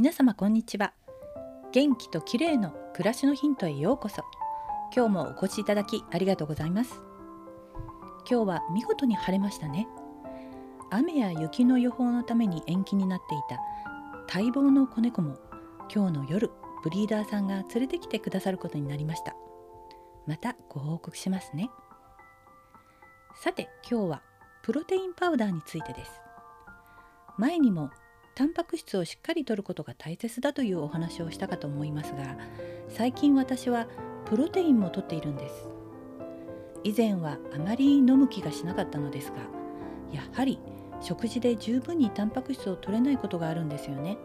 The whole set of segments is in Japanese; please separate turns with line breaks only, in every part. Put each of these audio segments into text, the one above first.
皆様こんにちは。元気と綺麗の暮らしのヒントへようこそ。今日もお越しいただきありがとうございます。今日は見事に晴れましたね。雨や雪の予報のために延期になっていた待望の子猫も今日の夜ブリーダーさんが連れてきてくださることになりました。またご報告しますね。さて今日はプロテインパウダーについてです。前にもタンパク質をしっかりとることが大切だというお話をしたかと思いますが最近私はプロテインもとっているんです。以前はあまり飲む気がしなかったのですがやはり食事で十分にタンパク質を取れないことがあるんですよね。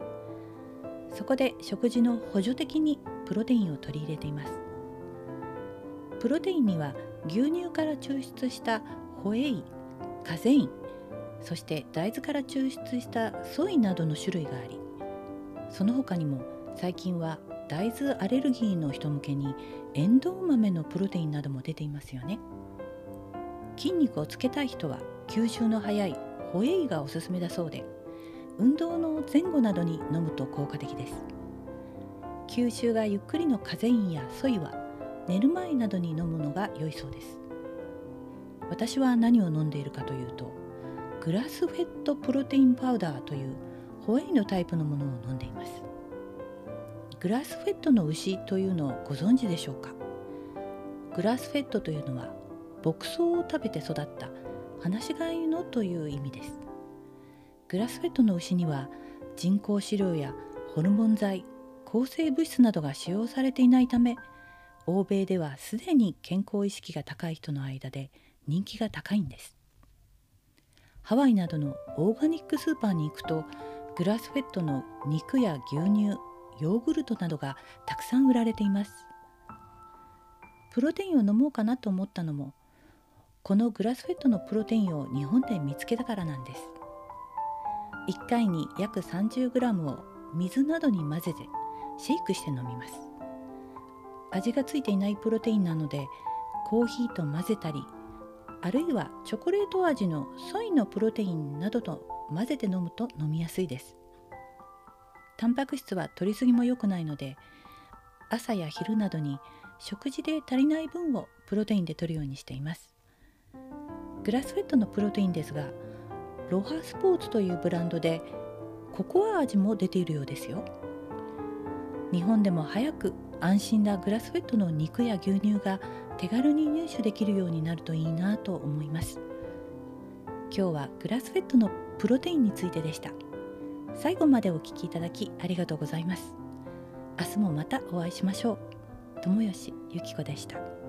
そこで食事の補助的にプロテインを取り入れています。プロテインには牛乳から抽出したホエイカゼインそして大豆から抽出したソイなどの種類がありその他にも最近は大豆アレルギーの人向けにエンドウ豆のプロテインなども出ていますよね。筋肉をつけたい人は吸収の早いホエイがおすすめだそうで運動の前後などに飲むと効果的です。吸収がゆっくりのカゼインやソイは寝る前などに飲むのが良いそうです。私は何を飲んでいるかというとグラスフェットプロテインパウダーというホエイのタイプのものを飲んでいます。グラスフェットの牛というのをご存知でしょうか？グラスフェットというのは牧草を食べて育った放し飼いのという意味です。グラスフェットの牛には人工飼料やホルモン剤抗生物質などが使用されていないため欧米ではすでに健康意識が高い人の間で人気が高いんです。ハワイなどのオーガニックスーパーに行くとグラスフェットの肉や牛乳ヨーグルトなどがたくさん売られています。プロテインを飲もうかなと思ったのもこのグラスフェットのプロテインを日本で見つけたからなんです。1回に約 30g を水などに混ぜてシェイクして飲みます。味がついていないプロテインなのでコーヒーと混ぜたりあるいはチョコレート味のソイのプロテインなどと混ぜて飲むと飲みやすいです。タンパク質は摂りすぎも良くないので朝や昼などに食事で足りない分をプロテインで摂るようにしています。グラスフェットのプロテインですがロハスポーツというブランドでココア味も出ているようですよ。日本でも早く安心なグラスフェットの肉や牛乳が手軽に入手できるようになるといいなと思います。今日はグラスフェットのプロテインについてでした。最後までお聞きいただきありがとうございます。明日もまたお会いしましょう。友吉ゆき子でした。